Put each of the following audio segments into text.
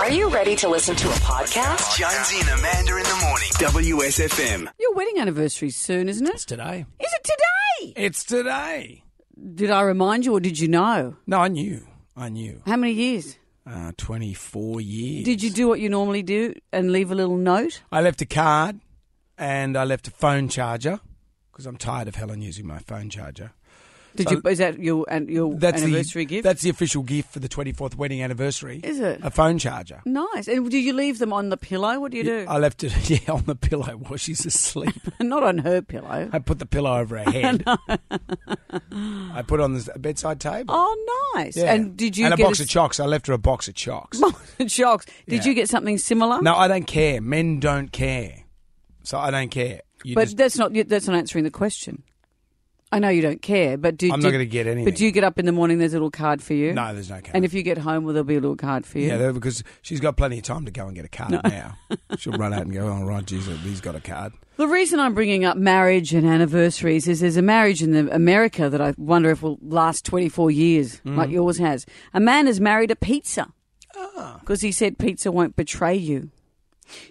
Are you ready to listen to a podcast? Jonesy and Amanda in the morning. WSFM. Your wedding anniversary's soon, isn't it? It's today. Is it today? It's today. Did I remind you or did you know? No, I knew. I knew. How many years? Uh, 24 years. Did you do what you normally do and leave a little note? I left a card and I left a phone charger because I'm tired of Helen using my phone charger. Did So- you? Is that your and your That's anniversary the, gift? That's the official gift for the 24th wedding anniversary. Is it? A phone charger. nice. And do you leave them on the pillow? What do you do? I left it yeah, on the pillow while she's asleep. Not on her pillow. I put the pillow over her head. I put it on the bedside table. Oh, nice. Yeah. And did you and a box a of chocks? I left her a box of chocks. shocks? Did Yeah. you get something similar? no, I don't care. Men don't care, so I don't care. You but just- that's not that's not answering the question. I know you don't care, but do I'm do- not going to get anything. But do you get up in the morning? There's a little card for you. No, there's no card. And if you get home, will there be a little card for you? yeah, because she's got plenty of time to go and get a card now. She'll run out and go, "Oh right, geez, he's got a card." The reason I'm bringing up marriage and anniversaries is there's a marriage in the America that I wonder if will last 24 years, Mm. like yours has. A man has married a pizza Ah. because he said pizza won't betray you.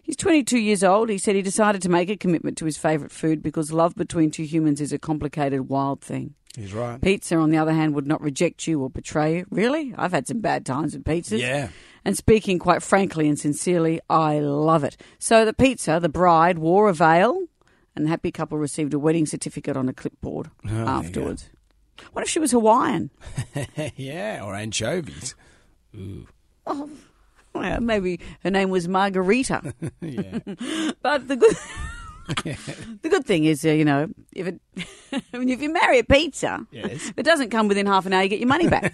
He's 22 years old. He said he decided to make a commitment to his favourite food because love between two humans is a complicated, wild thing. He's right. Pizza, on the other hand, would not reject you or betray you. Really? I've had some bad times with pizzas. Yeah. And speaking quite frankly and sincerely, I love it. So the pizza, the bride wore a veil, and the happy couple received a wedding certificate on a clipboard Oh, afterwards. What if she was Hawaiian? yeah, or anchovies. Oh, Well, maybe her name was Margarita. Yeah. But the good, the good thing is, uh, you know, if it, I mean, if you marry a pizza, Yes. if it doesn't come within half an hour, you get your money back.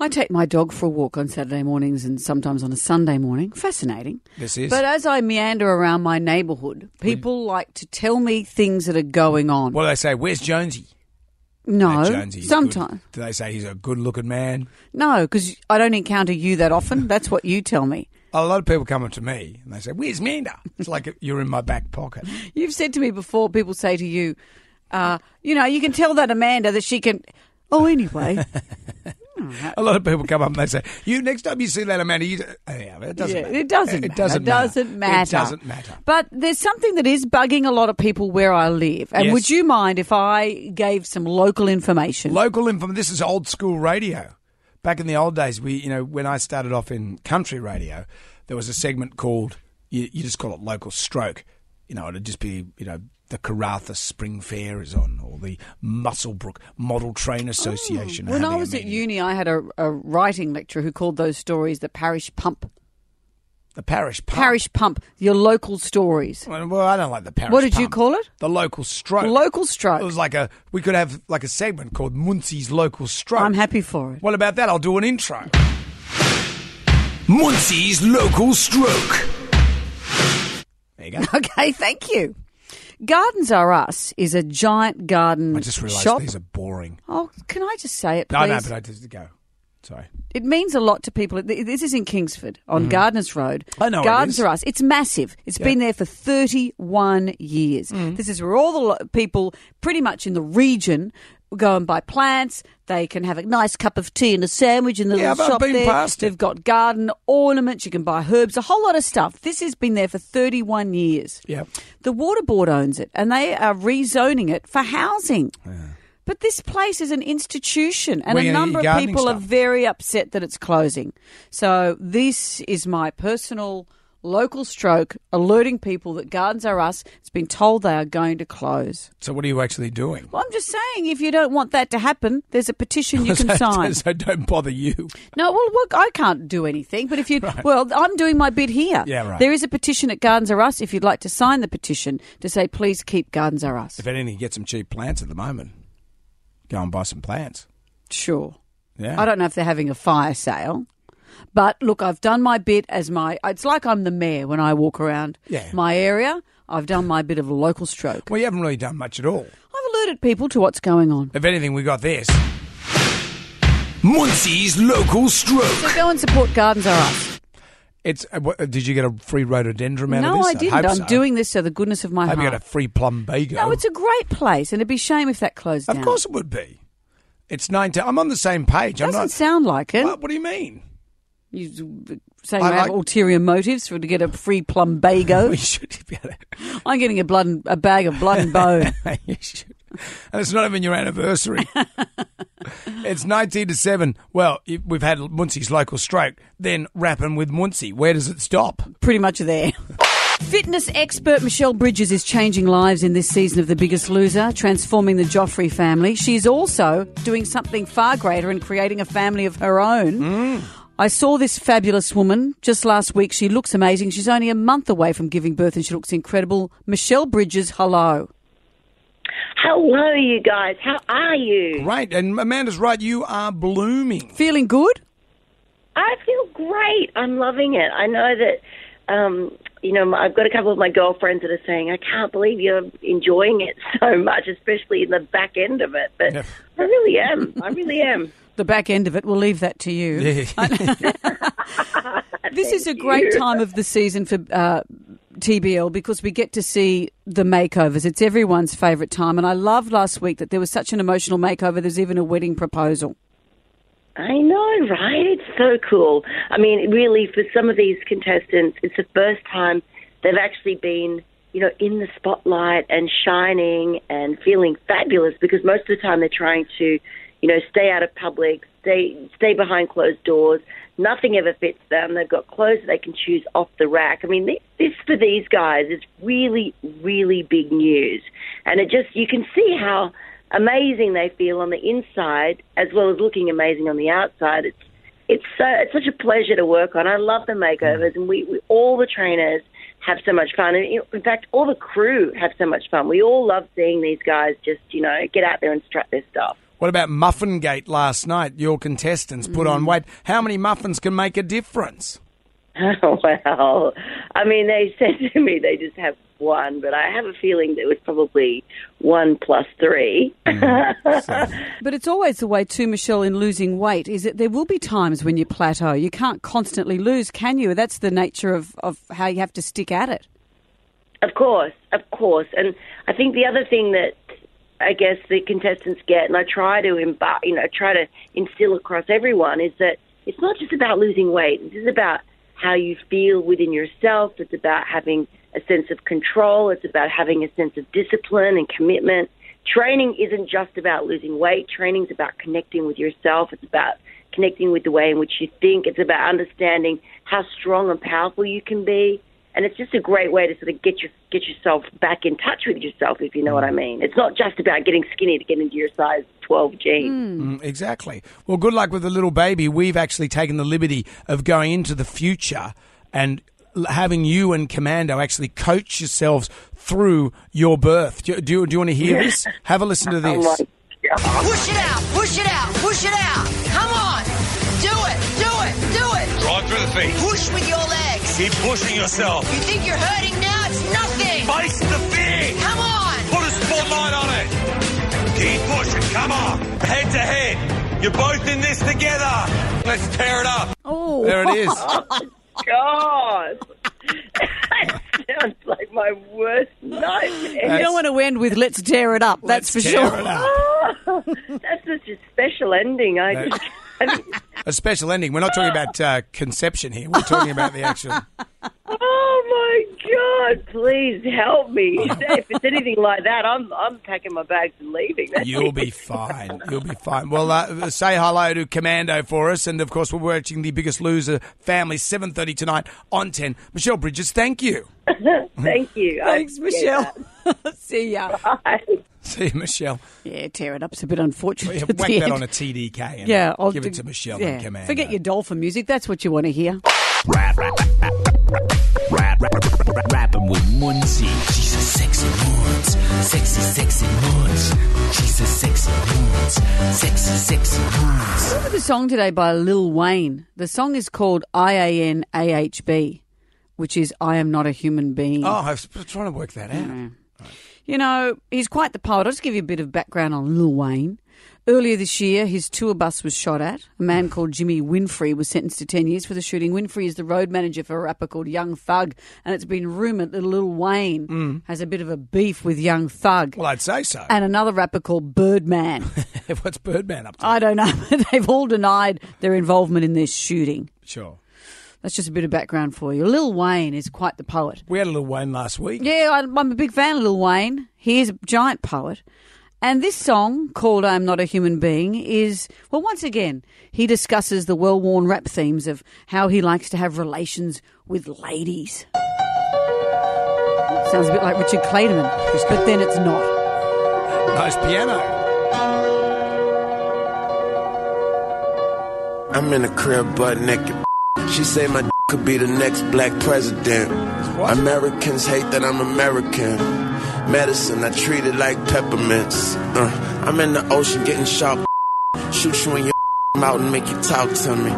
I take my dog for a walk on Saturday mornings and sometimes on a Sunday morning. Fascinating. This is. But as I meander around my neighbourhood, people like to tell me things that are going on. what do they say? Where's Jonesy? No, sometimes good. Do they say he's a good-looking man? no, because I don't encounter you that often. That's what you tell me. A lot of people come up to me and they say, "Where's Manda?" It's like you're in my back pocket. You've said to me before. People say to you, uh, you know, you can tell that Amanda that she can. Oh, anyway, A lot of people come up and they say, "You next time you see that Amanda, you." Oh, yeah, it doesn't. Yeah, matter. it doesn't. It matter. doesn't. It doesn't matter. It doesn't matter. But there's something that is bugging a lot of people where I live. And Yes. would you mind if I gave some local information? Local info. This is old school radio. Back in the old days, we, you know, when I started off in country radio, there was a segment called you, you just call it local stroke. You know, it'd just be, you know, the Karratha Spring Fair is on, or the Muswellbrook Model Train oh, Association. are when I was at uni, I had a, a writing lecturer who called those stories the parish pump. the parish pub. Parish pump, your local stories. Well, well, I don't like the parish. What did you call it? The local stroke. Local stroke. It was like a. We could have like a segment called Muncie's Local Stroke. I'm happy for it. What about that? I'll do an intro. Muncie's Local Stroke. There you go. Okay, thank you. Gardens Are Us is a giant garden I just realised shop. these are boring. Oh, can I just say it, please? No, no, but I just go. Sorry. It means a lot to people. This is in Kingsford on Gardeners Road. Mm-hmm. I know it Gardens. Are Us. It's massive. It's been there for 31 years. Mm. This is where all the people, pretty much in the region, go and buy plants. They can have a nice cup of tea and a sandwich in the Yeah, little shop been there. past. They've got garden ornaments. You can buy herbs, a whole lot of stuff. This has been there for 31 years. Yeah. The water board owns it, and they are rezoning it for housing. But this place is an institution, and a number of people are very upset that it's closing. So this is my personal local stroke alerting people that Gardens Are Us has been told they are going to close. So what are you actually doing? Well, I'm just saying, if you don't want that to happen, there's a petition you can so, sign. so don't bother you. No, well, look, I can't do anything, but if you, well, I'm doing my bit here. Yeah, right. There is a petition at Gardens Are Us. If you'd like to sign the petition to say, please keep Gardens Are Us. If anything, get some cheap plants at the moment. Go and buy some plants. Sure. Yeah. I don't know if they're having a fire sale. But look, I've done my bit as my. It's like I'm the mayor when I walk around Yeah. my area. I've done my bit of a local stroke. Well, you haven't really done much at all. I've alerted people to what's going on. If anything, we got this. Muncie's Local Stroke. So go and support Gardens Are Us. It's. Uh, what, did you get a free rhododendron out of No, this? I I'd didn't. hope I'm so. doing this so the goodness of my Hope you got a free plumbago. no, it's a great place, and it'd be a shame if that closed Of down. course it would be. It's 19. I'm on the same page. I'm Doesn't not. sound like it. What, what do you mean? You uh, saying I I have ulterior motives for to get a free plumbago? We should be able to- I'm getting a blood and, a bag of blood and bone. you should. And it's not even your anniversary. it's 19 to 7. Well, we've had Muncie's local stroke. Then rapping with Muncie. Where does it stop? Pretty much there. Fitness expert Michelle Bridges is changing lives in this season of The Biggest Loser, transforming the Joffrey family. She's also doing something far greater and creating a family of her own. Mm. I saw this fabulous woman just last week. She looks amazing. She's only a month away from giving birth and she looks incredible. Michelle Bridges, hello. Hello, you guys. How are you? Right. And Amanda's right. You are blooming. Feeling good? I feel great. I'm loving it. I know that, um, you know, I've got a couple of my girlfriends that are saying, I can't believe you're enjoying it so much, especially in the back end of it. But Yeah. I really am. I really am. The back end of it, we'll leave that to you. This is a great you. time of the season for uh, TBL because we get to see the makeovers. It's everyone's favourite time. And I loved last week that there was such an emotional makeover. There's even a wedding proposal. I know, right? It's so cool. I mean, really, for some of these contestants, it's the first time they've actually been, you know, in the spotlight and shining and feeling fabulous because most of the time they're trying to, you know, stay out of public, stay stay behind closed doors. Nothing ever fits them. They've got clothes that they can choose off the rack. I mean, this, this for these guys is really, really big news, and it just you can see how amazing they feel on the inside as well as looking amazing on the outside. It's it's so it's such a pleasure to work on. I love the makeovers, and we, we all the trainers have so much fun. And in fact, all the crew have so much fun. We all love seeing these guys just you know get out there and strut their stuff. What about Muffin Gate last night? Your contestants put on mm. weight. How many muffins can make a difference? Oh, well, I mean, they said to me they just have one, but I have a feeling that it was probably one plus three. Mm, but it's always the way too, Michelle, in losing weight, is that there will be times when you plateau. You can't constantly lose, can you? That's the nature of, of how you have to stick at it. Of course, of course. And I think the other thing that I guess the contestants get, and I try to imbar- you know, try to instill across everyone, is that it's not just about losing weight. It's about how you feel within yourself. It's about having a sense of control. It's about having a sense of discipline and commitment. Training isn't just about losing weight. Training is about connecting with yourself. It's about connecting with the way in which you think. It's about understanding how strong and powerful you can be. And it's just a great way to sort of get your get yourself back in touch with yourself, if you know what I mean. It's not just about getting skinny to get into your size 12 jeans. Mm, exactly. Well, good luck with the little baby. We've actually taken the liberty of going into the future and having you and Commando actually coach yourselves through your birth. Do, do, do you want to hear this? Have a listen to Oh this. my God. Push it out, push it out, push it out. Come on. Do it, do it, do it. Through the feet. Push with your legs. Keep pushing yourself. You think you're hurting now? It's nothing. Face the fear. Come on. Put a spotlight on it. Keep pushing. Come on. Head to head. You're both in this together. Let's tear it up. Oh, There it is. Oh, God. that sounds like my worst nightmare. you don't want to end with "Let's tear it up." That's for Let's tear sure. it up. Oh, that's such a special ending. I just. I mean, A special ending. We're not talking about uh, conception here. We're talking about the actual. Oh my God! Please help me. If it's anything like that, I'm I'm packing my bags and leaving. That's You'll be fine. You'll be fine. Well, uh, say hello to Commando for us, and of course, we're watching the Biggest Loser family seven thirty tonight on ten. Michelle Bridges, thank you. Thank you. Thanks, Michelle. See ya. Bye. See you, Michelle. Yeah, tear it up's a bit unfortunate. Yeah, whack that end. on a TDK and Yeah, I'll give do- it to Michelle yeah. and Commando. Forget your dolphin music. That's what you want to hear. Rap, rap, the song today by Lil Wayne. The song is called I A N A H B, which is I am not a human being. Oh, I was trying to work that out. Yeah. Right. You know, he's quite the poet. I'll just give you a bit of background on Lil Wayne. Earlier this year, his tour bus was shot at. A man called Jimmy Winfrey was sentenced to 10 years for the shooting. Winfrey is the road manager for a rapper called Young Thug, and it's been rumoured that Lil Wayne hmm. has a bit of a beef with Young Thug Well, I'd say so. and another rapper called Birdman. What's Birdman up to? I don't know, but they've all denied their involvement in this shooting. sure. That's just a bit of background for you. Lil Wayne is quite the poet. We had a little Wayne last week. Yeah, I'm a big fan of Lil Wayne. He is a giant poet. And this song, called I'm Not a Human Being, is, well, once again, he discusses the well worn rap themes of how he likes to have relations with ladies. Sounds a bit like Richard Clayderman, but then it's not. Nice piano. I'm in the crib butt naked. She say my d- could be the next black president. What? Americans hate that I'm American. Medicine, I treat it like peppermints. Uh, I'm in the ocean getting sharp. Shoot you in your mouth and make you talk to me.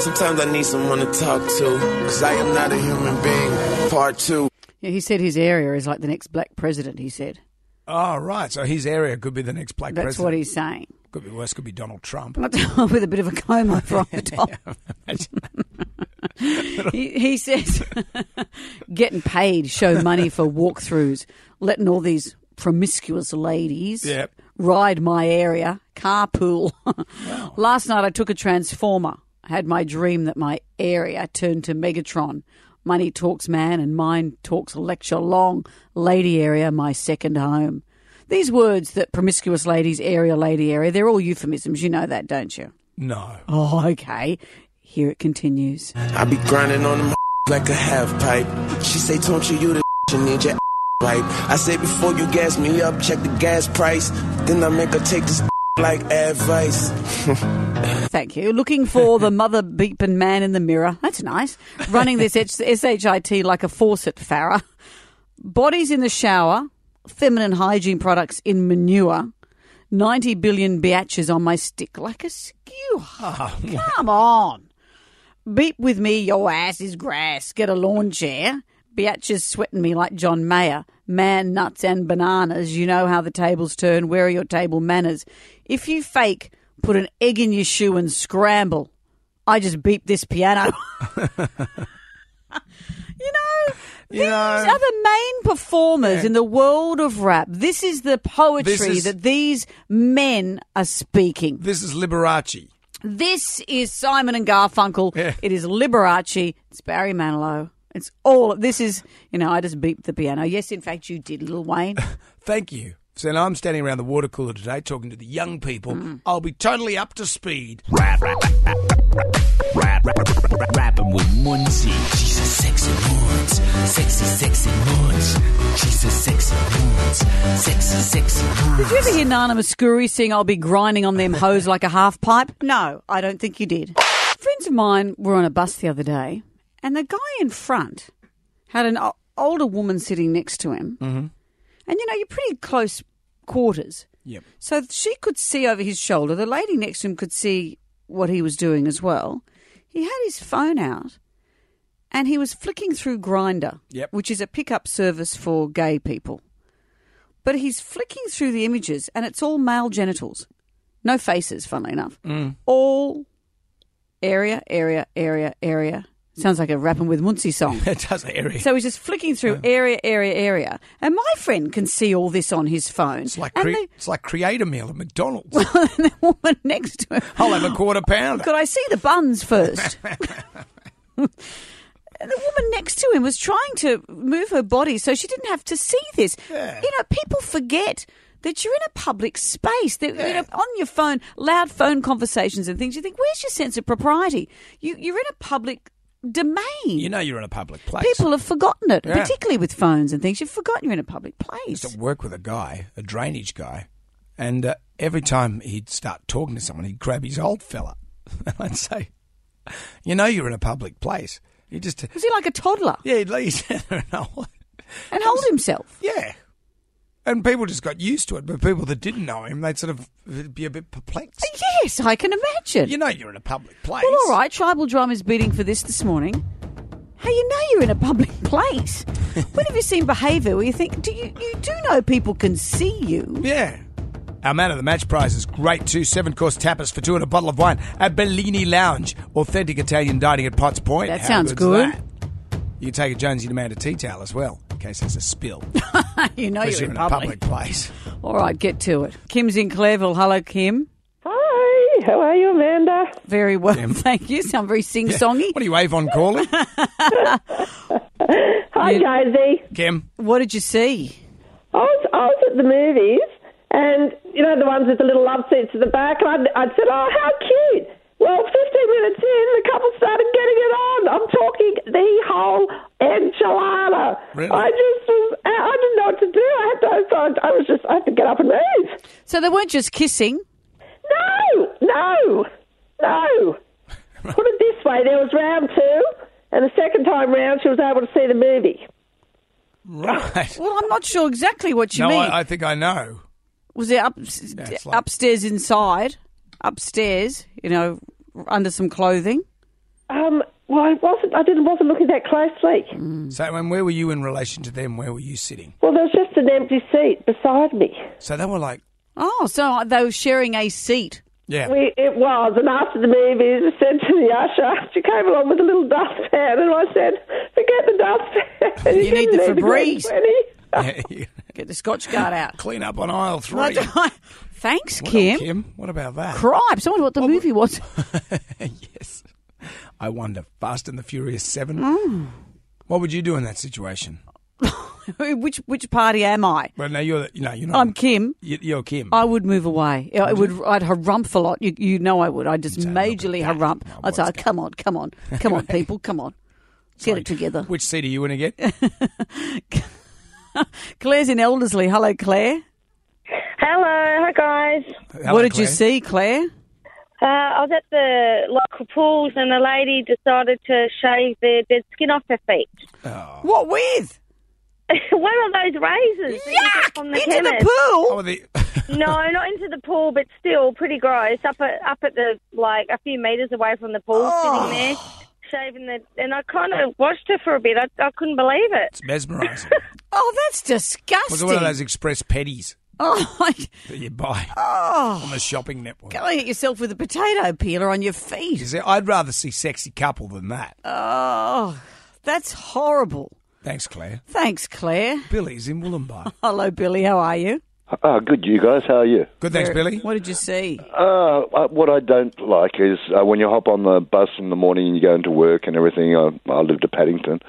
Sometimes I need someone to talk to. Cause I am not a human being. Part two. Yeah, he said his area is like the next black president, he said. Oh, right. So his area could be the next black That's president. what he's saying. Could be worse. Could be Donald Trump. With a bit of a comb over on the top. he, he says, getting paid, show money for walkthroughs, letting all these promiscuous ladies Yep. ride my area, carpool. Last night I took a transformer. I had my dream that my area turned to Megatron. Money talks man and mine talks lecture long. Lady area, my second home. These words that promiscuous ladies, area, lady area, they're all euphemisms. You know that, don't you? No. Oh, okay. Here it continues. I be grinding on them like a half pipe. She say, don't you, you the you need your right. I say, before you gas me up, check the gas price. Then I make her take this like advice. Thank you. Looking for the mother beeping man in the mirror. That's nice. Running this SHIT like a faucet, Farah. Bodies in the shower. Feminine hygiene products in manure. 90 billion biatches on my stick like a skewer. Come on. Beep with me, your ass is grass. Get a lawn chair. Biatches sweating me like John Mayer. Man, nuts, and bananas. You know how the tables turn. Where are your table manners? If you fake, put an egg in your shoe and scramble. I just beep this piano. you know, You these know- are the main performers in the world of rap. This is the poetry is- that these men are speaking. This is Liberace. This is Simon and Garfunkel. Yeah. It is Liberace. It's Barry Manilow. It's all this is, you know, I just beeped the piano. Yes, in fact, you did, little Wayne. Thank you. So now I'm standing around the water cooler today talking to the young people. Mm. I'll be totally up to speed. Rap, rap, rap, rap, rap, rap, with Muncie. She's a sexy Munz. Sexy, sexy Munz. She's a sexy Munz. Sexy, sexy Munz. Did you ever hear Nana Mouskouri sing I'll be grinding on them hose like a half pipe? No, I don't think you did. Friends of mine were on a bus the other day and the guy in front had an o- older woman sitting next to him. Mm-hmm. And, you know, you're pretty close quarters. Yep. So she could see over his shoulder. The lady next to him could see what he was doing as well. He had his phone out and he was flicking through Grindr, Yep. which is a pickup service for gay people. But he's flicking through the images and it's all male genitals. No faces, funnily enough. All area, area, area, area. Sounds like a rapping with Muncie song. It does area. So he's just flicking through area, area, area. And my friend can see all this on his phone. it's like cre- the, it's like create a meal at McDonald's. and the woman next to him. I'll have a quarter pounder. Could I see the buns first? and the woman next to him was trying to move her body so she didn't have to see this. Yeah. You know, people forget that you're in a public space. That, you know, on your phone, loud phone conversations and things. You think, where's your sense of propriety? You, you're in a public domain. You know you're in a public place. People have forgotten it, Yeah. particularly with phones and things. You've forgotten you're in a public place. I used to work with a guy, a drainage guy, and uh, every time he'd start talking to someone, he'd grab his old fella and I'd say, "You know, you're in a public place." He just, Was he like a toddler yeah, he'd leave there and all. and hold himself? yeah. And people just got used to it, but people that didn't know him, they'd sort of be a bit perplexed. Uh, yes, I can imagine. You know, you're in a public place. Well, all right. Tribal drum is beating for this this morning. How you know you're in a public place? when have you seen behaviour where you think, do you, you do know people can see you? Yeah. Our man of the match prize is great too. Seven course tapas for two and a bottle of wine at Bellini Lounge. Authentic Italian dining at Potts Point. That How sounds good. that? You can take a Jonesy demand a tea towel as well, case there's a spill. you know you're you're in in a public. public place. All right, get to it. Kim's in Clareville. Hello, Kim. Hi. Hi, how are you, Amanda? Very well, thank you. Sound very sing-songy. What are you, Avon calling? Hi, Josie. Kim? What did you see? I was, I was at the movies, and you know the ones with the little love seats at the back, and I'd, I'd said, "Oh, how cute." Well, 15 minutes in, the couple started getting it on. I'm talking the whole enchilada. Really? I just was, I didn't know what to do. I had to, so I, I was just, I had to get up and move. So they weren't just kissing. No, no, no. Put it this way: there was round two, and the second time round, she was able to see the movie. Right. Well, I'm not sure exactly what you no, mean. I, I think I know. Was it up, it's like- upstairs inside? Upstairs, you know, under some clothing? Um, well, I wasn't. I didn't. wasn't looking that closely. Mm. So, and where were you in relation to them? Where were you sitting? Well, there was just an empty seat beside me. So they were like, Oh, so they were sharing a seat. yeah. We, it was, and after the movie, I said to the usher, she came along with a little dustpan, and I said, "Forget the dustpan. You need the a Febreze. 20." yeah, Get the Scotchgard out. clean up on aisle three. Thanks, Kim. done, Kim. What about that? Cripes. I wonder what the movie was. yes. I wonder. Fast and the Furious Seven. Mm. What would you do in that situation? which which party am I? Well, no, you're you know you're not. I'm Kim. you- You're Kim. I would move away. I would. I'd harumph a lot. You, you know I would. I'd just majorly harump. I'd say, oh, "Come on, come on, come on, people, come on, get it together." Which seat are you in again? Claire's in Elderslie. Hello, Claire. Hello, hi guys. Hello, what did you see, Claire? Uh, I was at the local pools and a lady decided to shave the dead skin off her feet. What with? One of those razors that you get from the Into chemist. the pool? Oh, the, no, not into the pool, but still pretty gross. Up at up at the like a few meters away from the pool, Oh. sitting there shaving the. And I kind of watched her for a bit. I, I couldn't believe it. it's mesmerising. Oh, that's disgusting. Was it one of those express petties Oh, my, that you buy oh. on the shopping network? Go and hit yourself with a potato peeler on your You feet. see, I'd rather see sexy couple than that. Oh, that's horrible. Thanks, Claire. Thanks, Claire. Billy's in Wollongbar. Hello, Billy. How are you? Oh, good, you guys. How are you? Good, thanks, Billy. What did you see? Uh, uh, what I don't like is uh, when you hop on the bus in the morning and you go into work and everything. I, I lived at Paddington,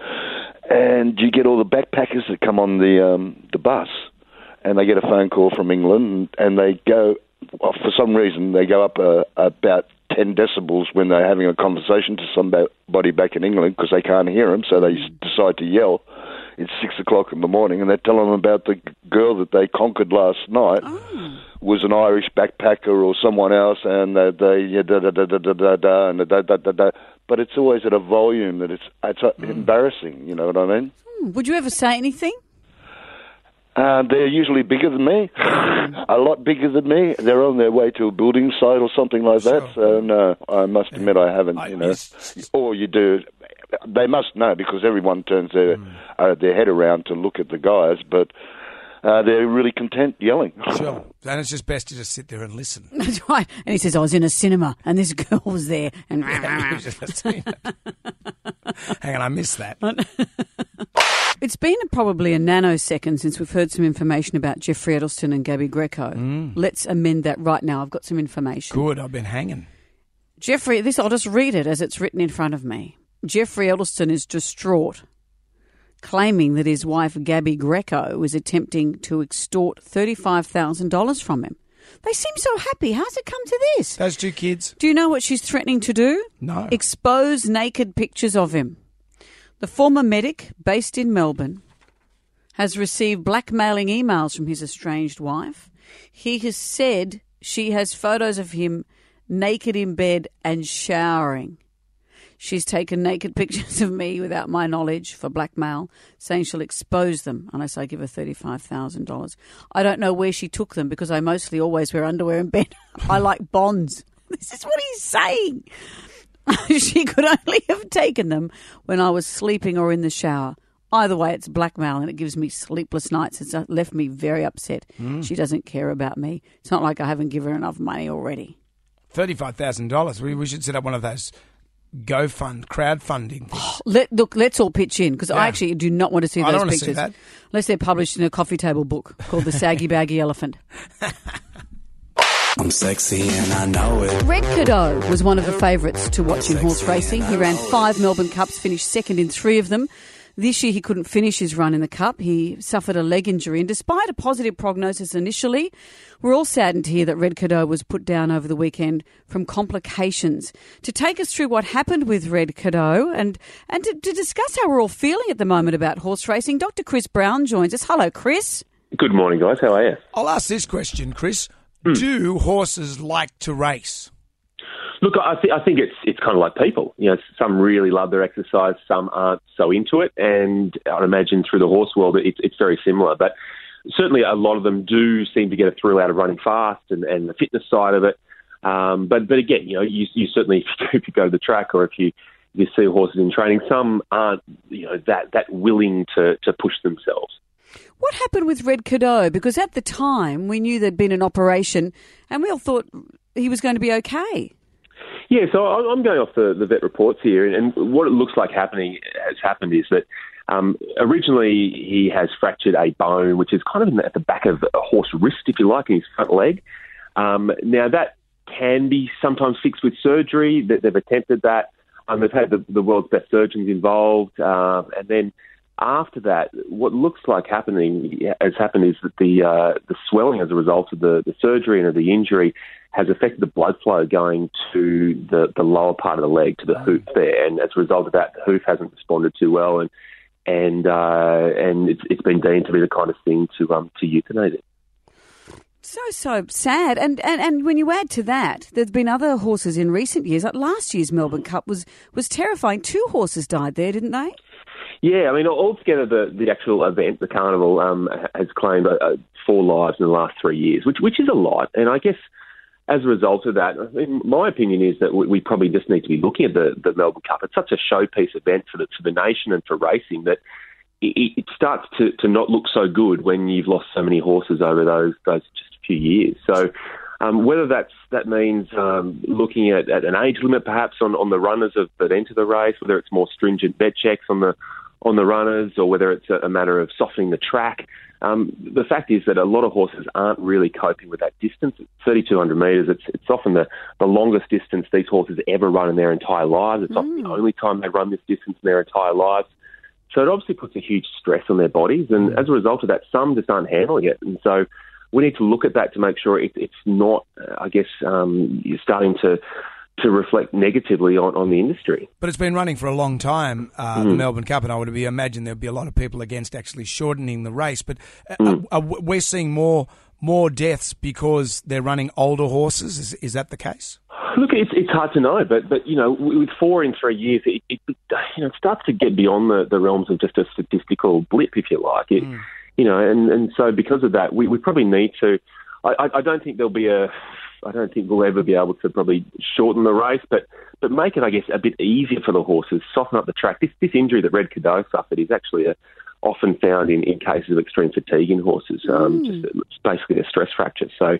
and you get all the backpackers that come on the um, the bus, and they get a phone call from England, and they go. Well, for some reason, they go up uh, about ten decibels when they're having a conversation to somebody back in England because they can't hear them, so they decide to yell. It's six o'clock in the morning, and they're telling them about the girl that they conquered last night was an Irish backpacker or someone else, and uh, they da da da da da da da and da da da da. But it's always at a volume that it's it's uh, embarrassing. You know what I mean? Hmm, Would you ever say anything? Uh, they're usually bigger than me, a lot bigger than me. They're on their way to a building site or something like that. So no, I must admit I haven't. You know, or you do. They must know because everyone turns their uh, their head around to look at the guys, but uh, they're really content yelling. Sure. And it's just best to just sit there and listen. That's right. And he says, I was in a cinema and this girl was there. And Hang on, I missed that. It's been probably a nanosecond since we've heard some information about Geoffrey Edelsten and Gabi Grecko. Mm. Let's amend that right now. I've got some information. Good, I've been hanging. Geoffrey, this I'll just read it as it's written in front of me. Geoffrey Edelsten is distraught, claiming that his wife Gabi Grecko was attempting to extort $35,000 from him. They seem so happy. How's it come to this? Those two kids. Do you know what she's threatening to do? No. Expose naked pictures of him. The former medic, based in Melbourne, has received blackmailing emails from his estranged wife. He has said she has photos of him naked in bed and showering. She's taken naked pictures of me without my knowledge for blackmail, saying she'll expose them unless I give her $35,000. I don't know where she took them because I mostly always wear underwear in bed. I like bonds. This is what he's saying. she could only have taken them when I was sleeping or in the shower. Either way, it's blackmail and it gives me sleepless nights. It's uh, left me very upset. Mm. She doesn't care about me. It's not like I haven't given her enough money already. Thirty-five thousand dollars. We we should set up one of those GoFund crowdfunding things. Let look, let's all pitch in because Yeah. I actually do not want to see I those see pictures that. unless they're published in a coffee table book called the Saggy Baggy Elephant. I'm sexy and I know it. Red Cadeaux was one of the favourites to watch in horse racing. He ran five Melbourne Cups, finished second in three of them. This year he couldn't finish his run in the Cup. He suffered a leg injury, and despite a positive prognosis initially, we're all saddened to hear that Red Cadeaux was put down over the weekend from complications. To take us through what happened with Red Cadeaux and, and to, to discuss how we're all feeling at the moment about horse racing, Dr. Chris Brown joins us. Hello, Chris. Good morning, guys. How are you? I'll ask this question, Chris. Hmm. Do horses like to race? Look, I, th- I think it's it's kind of like people. You know, some really love their exercise, some aren't so into it, and I'd imagine through the horse world, it's it's very similar. But certainly, a lot of them do seem to get a thrill out of running fast and, and the fitness side of it. Um, but but again, you know, you, you certainly if you go to the track or if you you see horses in training, some aren't you know that that willing to to push themselves. What happened with Red Cadeaux? Because at the time we knew there'd been an operation, and we all thought he was going to be okay. Yeah, so I'm going off the, the vet reports here, and, and what it looks like happening has happened is that um, originally he has fractured a bone, which is kind of at the back of a horse wrist, if you like, in his front leg. Um, now that can be sometimes fixed with surgery. That they've attempted that. Um, they've had the, the world's best surgeons involved, um, and then after that, what looks like happening has happened is that the uh, the swelling as a result of the, the surgery and of the injury has affected the blood flow going to the, the lower part of the leg, to the hoof there, and as a result of that, the hoof hasn't responded too well, and and uh, and it's, it's been deemed to be the kind of thing to um to euthanize it. So so sad, and, and and when you add to that, there's been other horses in recent years. Like last year's Melbourne Cup was was terrifying. Two horses died there, didn't they? Yeah, I mean, altogether, the, the actual event, the carnival, um, has claimed uh, uh, four lives in the last three years, which which is a lot. And I guess as a result of that, I mean, my opinion is that we, we probably just need to be looking at the, the Melbourne Cup. It's such a showpiece event for the for the nation and for racing that it, it starts to, to not look so good when you've lost so many horses over those those just a few years. So. Um, whether that's that means um, looking at, at an age limit, perhaps on, on the runners of, that enter the race, whether it's more stringent vet checks on the on the runners, or whether it's a, matter of softening the track. Um, the fact is that a lot of horses aren't really coping with that distance. It's 3,200 metres. It's, it's often the, the longest distance these horses ever run in their entire lives. It's often the only time they run this distance in their entire lives. So it obviously puts a huge stress on their bodies, and as a result of that, some just aren't handling it. And so we need to look at that to make sure it, it's not, uh, I guess, um, you're starting to to reflect negatively on, on the industry. But it's been running for a long time, uh, the Mm. Melbourne Cup, and I would imagine there'd be a lot of people against actually shortening the race. But uh, Mm. uh, uh, we're seeing more more deaths because they're running older horses. Is, is that the case? Look, it's it's hard to know, but but you know, with four in three years, it, it you know it starts to get beyond the, the realms of just a statistical blip, if you like. It, You know, and and so because of that, we, we probably need to. I, I don't think there'll be a. I don't think we'll ever be able to probably shorten the race, but but make it, I guess, a bit easier for the horses, soften up the track. This this injury that Red Cadeaux suffered is actually a, often found in, in cases of extreme fatigue in horses. Um, just, it's basically a stress fracture. So,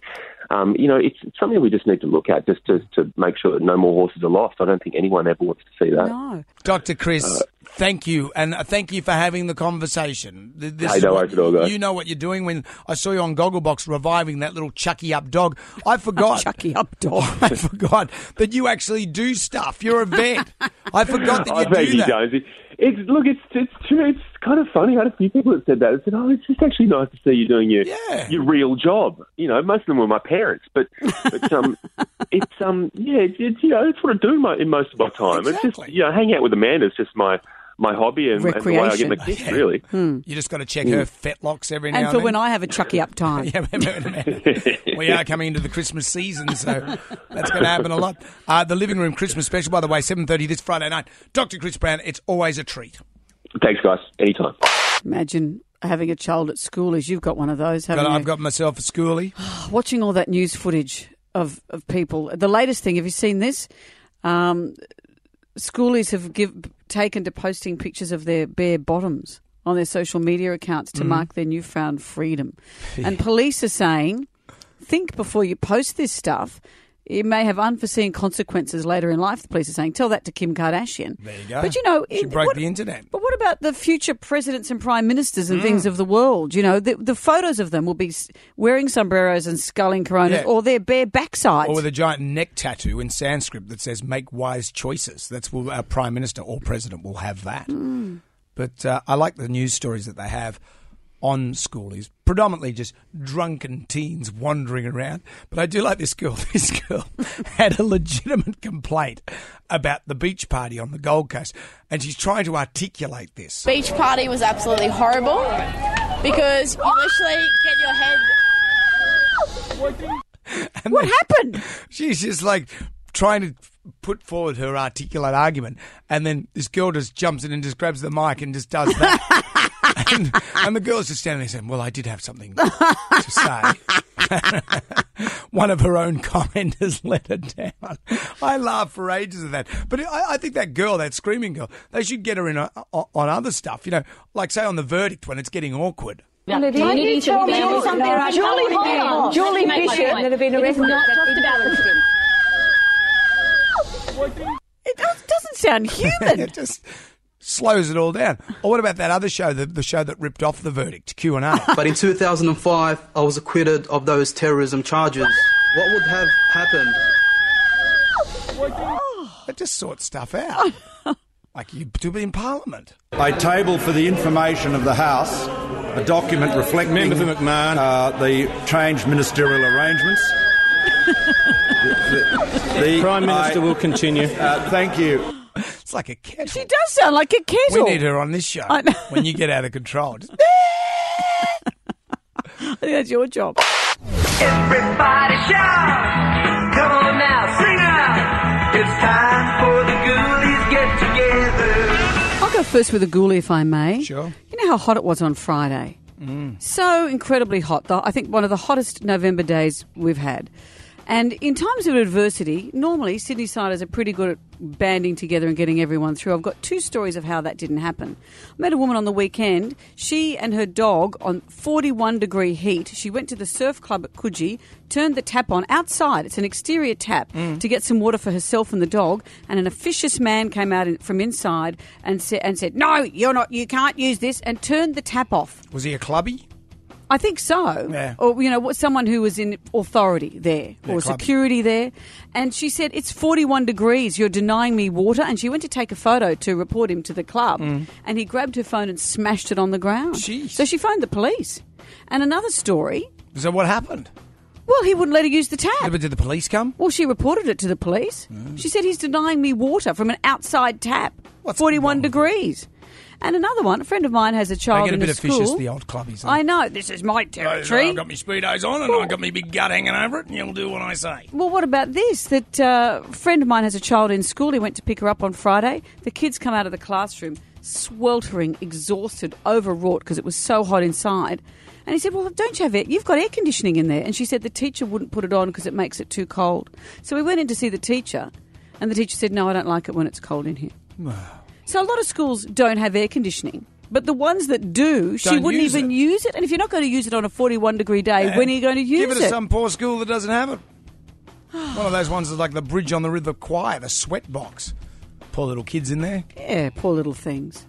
um, you know, it's, it's something we just need to look at just to, to make sure that no more horses are lost. I don't think anyone ever wants to see that. No. Dr. Chris, Uh, thank you, and uh, thank you for having the conversation. Th- This Hey, is no what- worries at all, guys. You know what you're doing. When I saw you on Gogglebox reviving that little Chucky Up dog, I forgot. Chucky Up dog. I forgot that you actually do stuff. You're a vet. I forgot that you thank do you, that. Jonesy. It's look, it's it's true. It's kind of funny. I had a few people that said that. I said, "Oh, it's just actually nice to see you doing your your real job." You know, most of them were my parents, but but um, it's um, yeah, it's, it's you know, it's what I do my, in most of my time. It's just you know, hang out with Amanda is just my my hobby and, and the way I get my kicks. Really, You just got to check her fetlocks every now And and for then. when I have a Chucky Up time. yeah, we are coming into the Christmas season, so that's going to happen a lot. Uh, the living room Christmas special, by the way, seven thirty this Friday night. Dr. Chris Brown, it's always a treat. Thanks, guys. Anytime. Imagine having a child at school as you've got one of those, haven't Got- you? I've got myself a schoolie. Watching all that news footage of, of people. The latest thing, have you seen this? Um, schoolies have give, taken to posting pictures of their bare bottoms on their social media accounts to Mhm. mark their newfound freedom. and police are saying, think before you post this stuff. It may have unforeseen consequences later in life. The police are saying, tell that to Kim Kardashian. There you go. But you know, she it- broke what- the internet. But what about the future presidents and prime ministers and Mm. things of the world? You know, the, the photos of them will be wearing sombreros and sculling coronas Yeah. or their bare backsides. Or with a giant neck tattoo in Sanskrit that says "Make wise choices." That's will our prime minister or president will have that. Hmm. But uh, I like the news stories that they have on schoolies, predominantly just drunken teens wandering around. But I do like this girl. This girl had a legitimate complaint about the beach party on the Gold Coast, and she's trying to articulate this. Beach party was absolutely horrible because you literally get your head. what happened? She's just like trying to put forward her articulate argument, and then this girl just jumps in and just grabs the mic and just does that. and, and the girl's just standing there saying, "Well, I did have something to say." One of her own commenters let her down. I laughed for ages at that, but I, I think that girl, that screaming girl, they should get her in a, on other stuff. You know, like say on the verdict when it's getting awkward. Can you tell me something? Julie, hold on. Julie Bishop that have been arrested. It does- doesn't sound human. it just slows it all down. Or what about that other show, the, the show that ripped off the verdict, Q and A? But in 2005, I was acquitted of those terrorism charges. What would have happened? I just sorts stuff out. like you to be in Parliament. I table for the information of the House a document reflecting Member for McMahon. Uh, the changed ministerial arrangements. the, the- Prime Minister will continue. Uh, thank you. It's like a kettle. She does sound like a kettle. We need her on this show I know. when you get out of control. Just- I think that's your job. Everybody shout! Come on now, sing out! It's time for the Ghoulies get together. I'll go first with a ghoulie, if I may. Sure. You know how hot it was on Friday? Mm. So incredibly hot. though. I think one of the hottest November days we've had. And in times of adversity, normally Sydney siders are pretty good at banding together and getting everyone through. I've got two stories of how that didn't happen. I met a woman on the weekend. She and her dog on 41 degree heat. She went to the surf club at Coogee, turned the tap on outside. It's an exterior tap mm. to get some water for herself and the dog. And an officious man came out in, from inside and said, and said, "No, you're not. You can't use this," and turned the tap off. Was he a clubby? I think so. Yeah. Or, you know, someone who was in authority there Yeah, or clubby. security there. And she said, It's 41 degrees. You're denying me water. And she went to take a photo to report him to the club. Mm. And he grabbed her phone and smashed it on the ground. So she phoned the police. And another story. So what happened? Well, he wouldn't let her use the tap. But did the police come? Well, she reported it to the police. She said he's denying me water from an outside tap. 41 degrees. And another one, a friend of mine has a They child get a in bit a officious, school. the old clubbies. I know, this is my territory. I've got my speedos on and I've got my big gut hanging over it, and you'll do what I say. Well, what about this? That uh, a friend of mine has a child in school. He went to pick her up on Friday. The kids come out of the classroom sweltering, exhausted, overwrought because it was so hot inside. And he said, Well, don't you have it? You've got air conditioning in there. And she said the teacher wouldn't put it on because it makes it too cold. So we went in to see the teacher, and the teacher said, No, I don't like it when it's cold in here. So a lot of schools don't have air conditioning. But the ones that do, she Don't wouldn't use even it. use it. And if you're not going to use it on a 41 degree day, when are you going to use it? Give it it? to some poor school that doesn't have it. One of those ones that's like the bridge on the River Kwai, the sweat box. Poor little kids in there. Yeah, poor little things.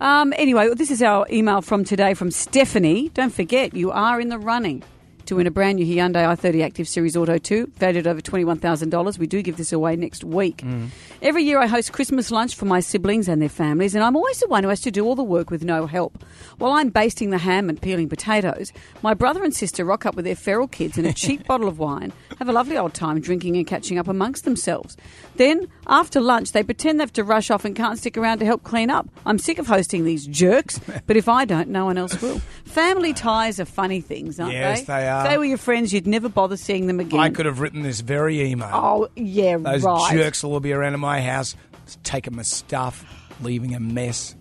Um, anyway, this is our email from today from Stephanie. Don't forget, you are in the running to win a brand new Hyundai i30 Active Series Auto 2, valued over $21,000. We do give this away next week. Mm. Every year I host Christmas lunch for my siblings and their families, and I'm always the one who has to do all the work with no help. While I'm basting the ham and peeling potatoes, my brother and sister rock up with their feral kids and a cheap bottle of wine, have a lovely old time drinking and catching up amongst themselves. Then, after lunch, they pretend they have to rush off and can't stick around to help clean up. I'm sick of hosting these jerks, but if I don't, no one else will. Family ties are funny things, aren't Yes, they? they are. If they were your friends, you'd never bother seeing them again. I could have written this very email. Oh, yeah, Those right. jerks will all be around at my house, taking my stuff, leaving a mess.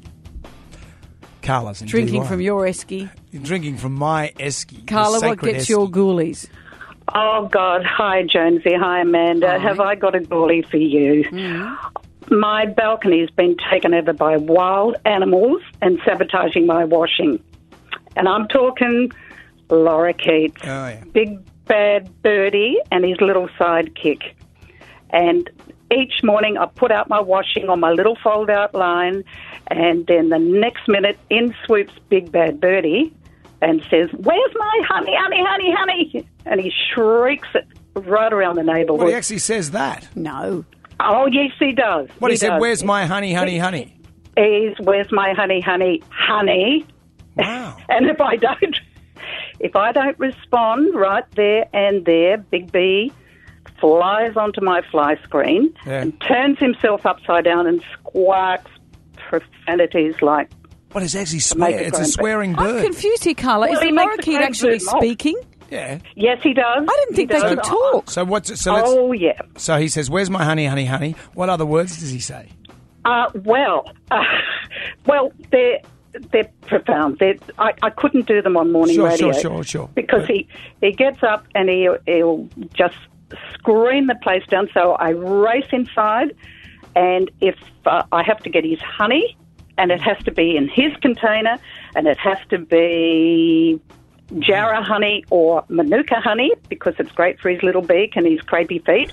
Carla's in Drinking DY. from your esky. Drinking from my esky. Carla, what sacred gets esky. your ghoulies? Oh God! Hi, Jonesy. Hi, Amanda. Have I got a ghoulie for you? Mm. My balcony's been taken over by wild animals and sabotaging my washing, and I'm talking lorikeets, Oh, yeah. big bad birdie, and his little sidekick. And each morning I put out my washing on my little fold out line, and then the next minute in swoops Big Bad Birdie and says, Where's my honey, honey, honey, honey? And he shrieks it right around the neighbourhood. Well, he actually says that. No. Oh, yes, he does. What he, said? does. Where's my honey, honey, honey? Is where's my honey, honey, honey? Wow. and if I don't, if I don't respond right there and there, Big B flies onto my fly screen Yeah. and turns himself upside down and squawks profanities like. What is actually Make swear? It's a grown swearing I'm bird. confused here, Carla. Well, Is he the makes the lorikeet bird actually moan. speaking? Yeah. Yes, he does. I didn't think He they could does. talk. So what's it? so? Let's, Oh yeah. So he says, "Where's my honey, honey, honey?" What other words does he say? Uh, well, uh, well, they're they're profound. They're, I, I couldn't do them on morning Sure, radio. sure, sure, sure. Because he he gets up and he he'll just scream the place down. So I race inside, and if uh, I have to get his honey, and it has to be in his container, and it has to be Jarrah honey or Manuka honey because it's great for his little beak and his crepey feet.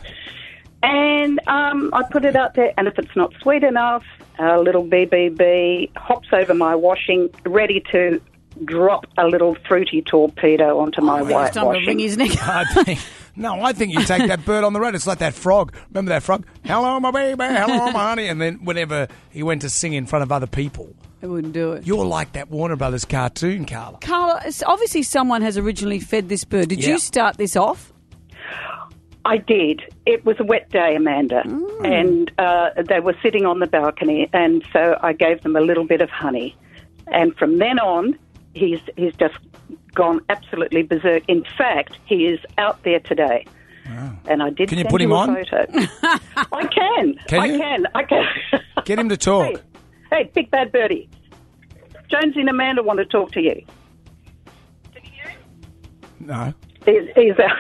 And um, I put it out there, and if it's not sweet enough, a little BBB hops over my washing, ready to drop a little fruity torpedo onto my It's white time to washing. wring his neck. I think, no, I think you take that bird on the road. It's like that frog. Remember that frog? Hello, my baby. Hello, my honey. And then whenever he went to sing in front of other people, I wouldn't do it. you're like that Warner Brothers cartoon, Carla. Carla, it's- obviously someone has originally fed this bird. Did Yeah. you start this off? I did. It was a wet day, Amanda, and uh, they were sitting on the balcony, and so I gave them a little bit of honey, and from then on, he's he's just gone absolutely berserk. In fact, he is out there today, and I did. Can you send put him a on? Photo. I can. Can I you? can. I can. Get him to talk. Hey, hey, big bad birdie. Jonesy and Amanda want to talk to you. Do you? hear him? No. He's, he's out.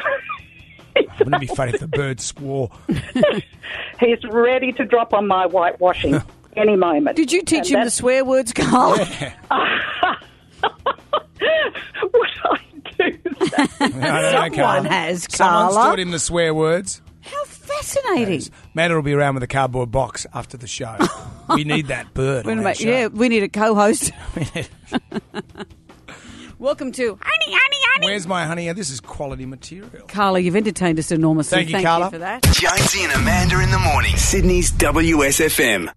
Wouldn't it be funny if the bird swore? He's ready to drop on my whitewashing any moment. Did you teach And him the swear words, Carla? Would I do that? I don't know, Someone Carla. has, Someone's taught him the swear words. How fascinating. Amanda will be around with a cardboard box after the show. we need that bird. Wait a on our minute, show. yeah, we need a co-host. Welcome to Honey, Honey, Honey. Where's my honey? This is quality material. Carla, you've entertained us enormously. Thank you, Carla. for that. Jonesy and Amanda in the morning. Sydney's WSFM.